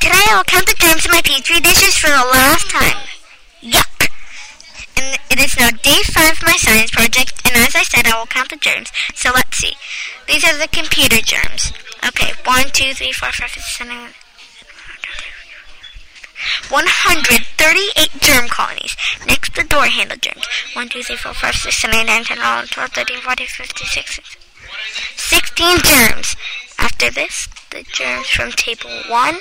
today I will count the germs in my petri dishes for the last time. Yuck! And it is now day five of my science project, and as I said, I will count the germs. So let's see. These are the computer germs. Okay, one, two, three, four, five, six, seven, eight. 138 germ colonies. Next, the door handle germs. 1, 2, 3, 4, 5, 6, 7, 8, 9, 10, 11, 12, 13, 14, 15, 16, 16 germs. After this, the germs from table 1.